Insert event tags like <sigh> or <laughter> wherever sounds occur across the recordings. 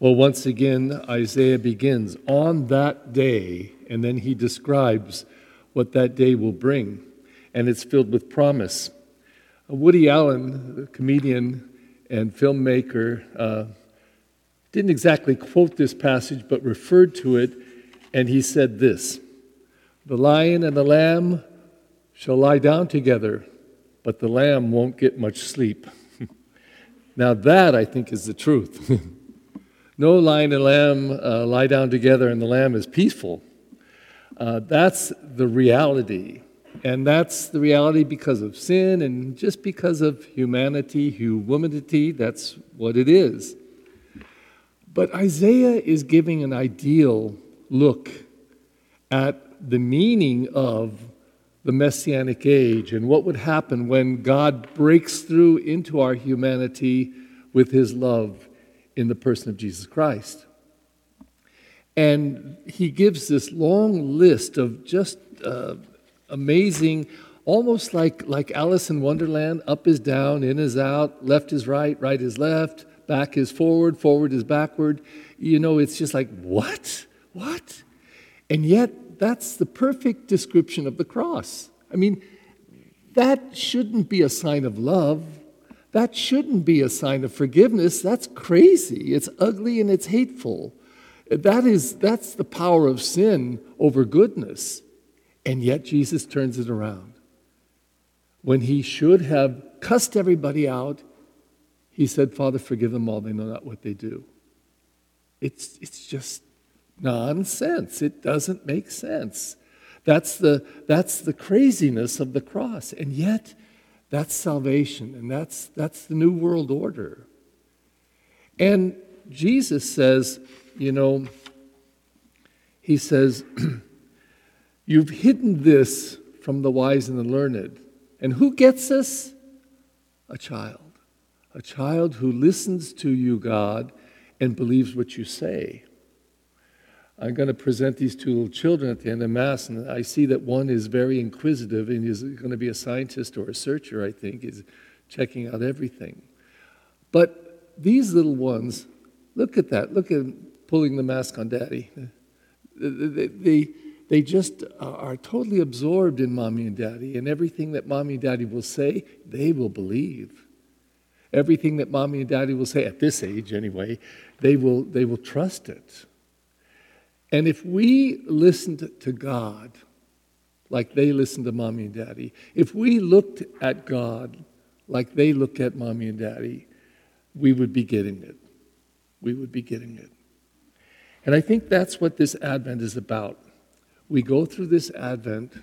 Well, once again, Isaiah begins on that day, and then he describes what that day will bring, and it's filled with promise. Woody Allen, the comedian and filmmaker, uh, didn't exactly quote this passage, but referred to it, and he said this The lion and the lamb shall lie down together, but the lamb won't get much sleep. <laughs> now, that I think is the truth. <laughs> no lion and lamb uh, lie down together, and the lamb is peaceful. Uh, that's the reality. And that's the reality because of sin and just because of humanity, humanity, that's what it is. But Isaiah is giving an ideal look at the meaning of the messianic age and what would happen when God breaks through into our humanity with his love in the person of Jesus Christ. And he gives this long list of just uh, amazing, almost like, like Alice in Wonderland up is down, in is out, left is right, right is left, back is forward, forward is backward. You know, it's just like, what? What? And yet, that's the perfect description of the cross. I mean, that shouldn't be a sign of love. That shouldn't be a sign of forgiveness. That's crazy. It's ugly and it's hateful. That is, that's the power of sin over goodness. And yet Jesus turns it around. When he should have cussed everybody out, he said, Father, forgive them all. They know not what they do. It's, it's just nonsense. It doesn't make sense. That's the, that's the craziness of the cross. And yet, that's salvation, and that's, that's the new world order. And Jesus says, you know, he says, <clears throat> You've hidden this from the wise and the learned. And who gets this? A child. A child who listens to you, God, and believes what you say. I'm going to present these two little children at the end of Mass, and I see that one is very inquisitive and is going to be a scientist or a searcher, I think, is checking out everything. But these little ones, look at that. Look at pulling the mask on daddy. They, they, they just are totally absorbed in mommy and daddy, and everything that mommy and daddy will say, they will believe. Everything that mommy and daddy will say, at this age anyway, they will, they will trust it. And if we listened to God like they listened to mommy and daddy, if we looked at God like they look at mommy and daddy, we would be getting it. We would be getting it. And I think that's what this Advent is about we go through this Advent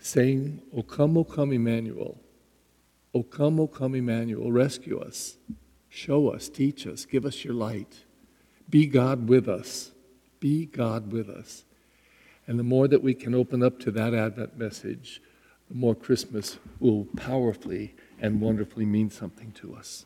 saying, O come, O come, Emmanuel. O come, O come, Emmanuel. Rescue us. Show us, teach us, give us your light. Be God with us. Be God with us. And the more that we can open up to that Advent message, the more Christmas will powerfully and wonderfully mean something to us.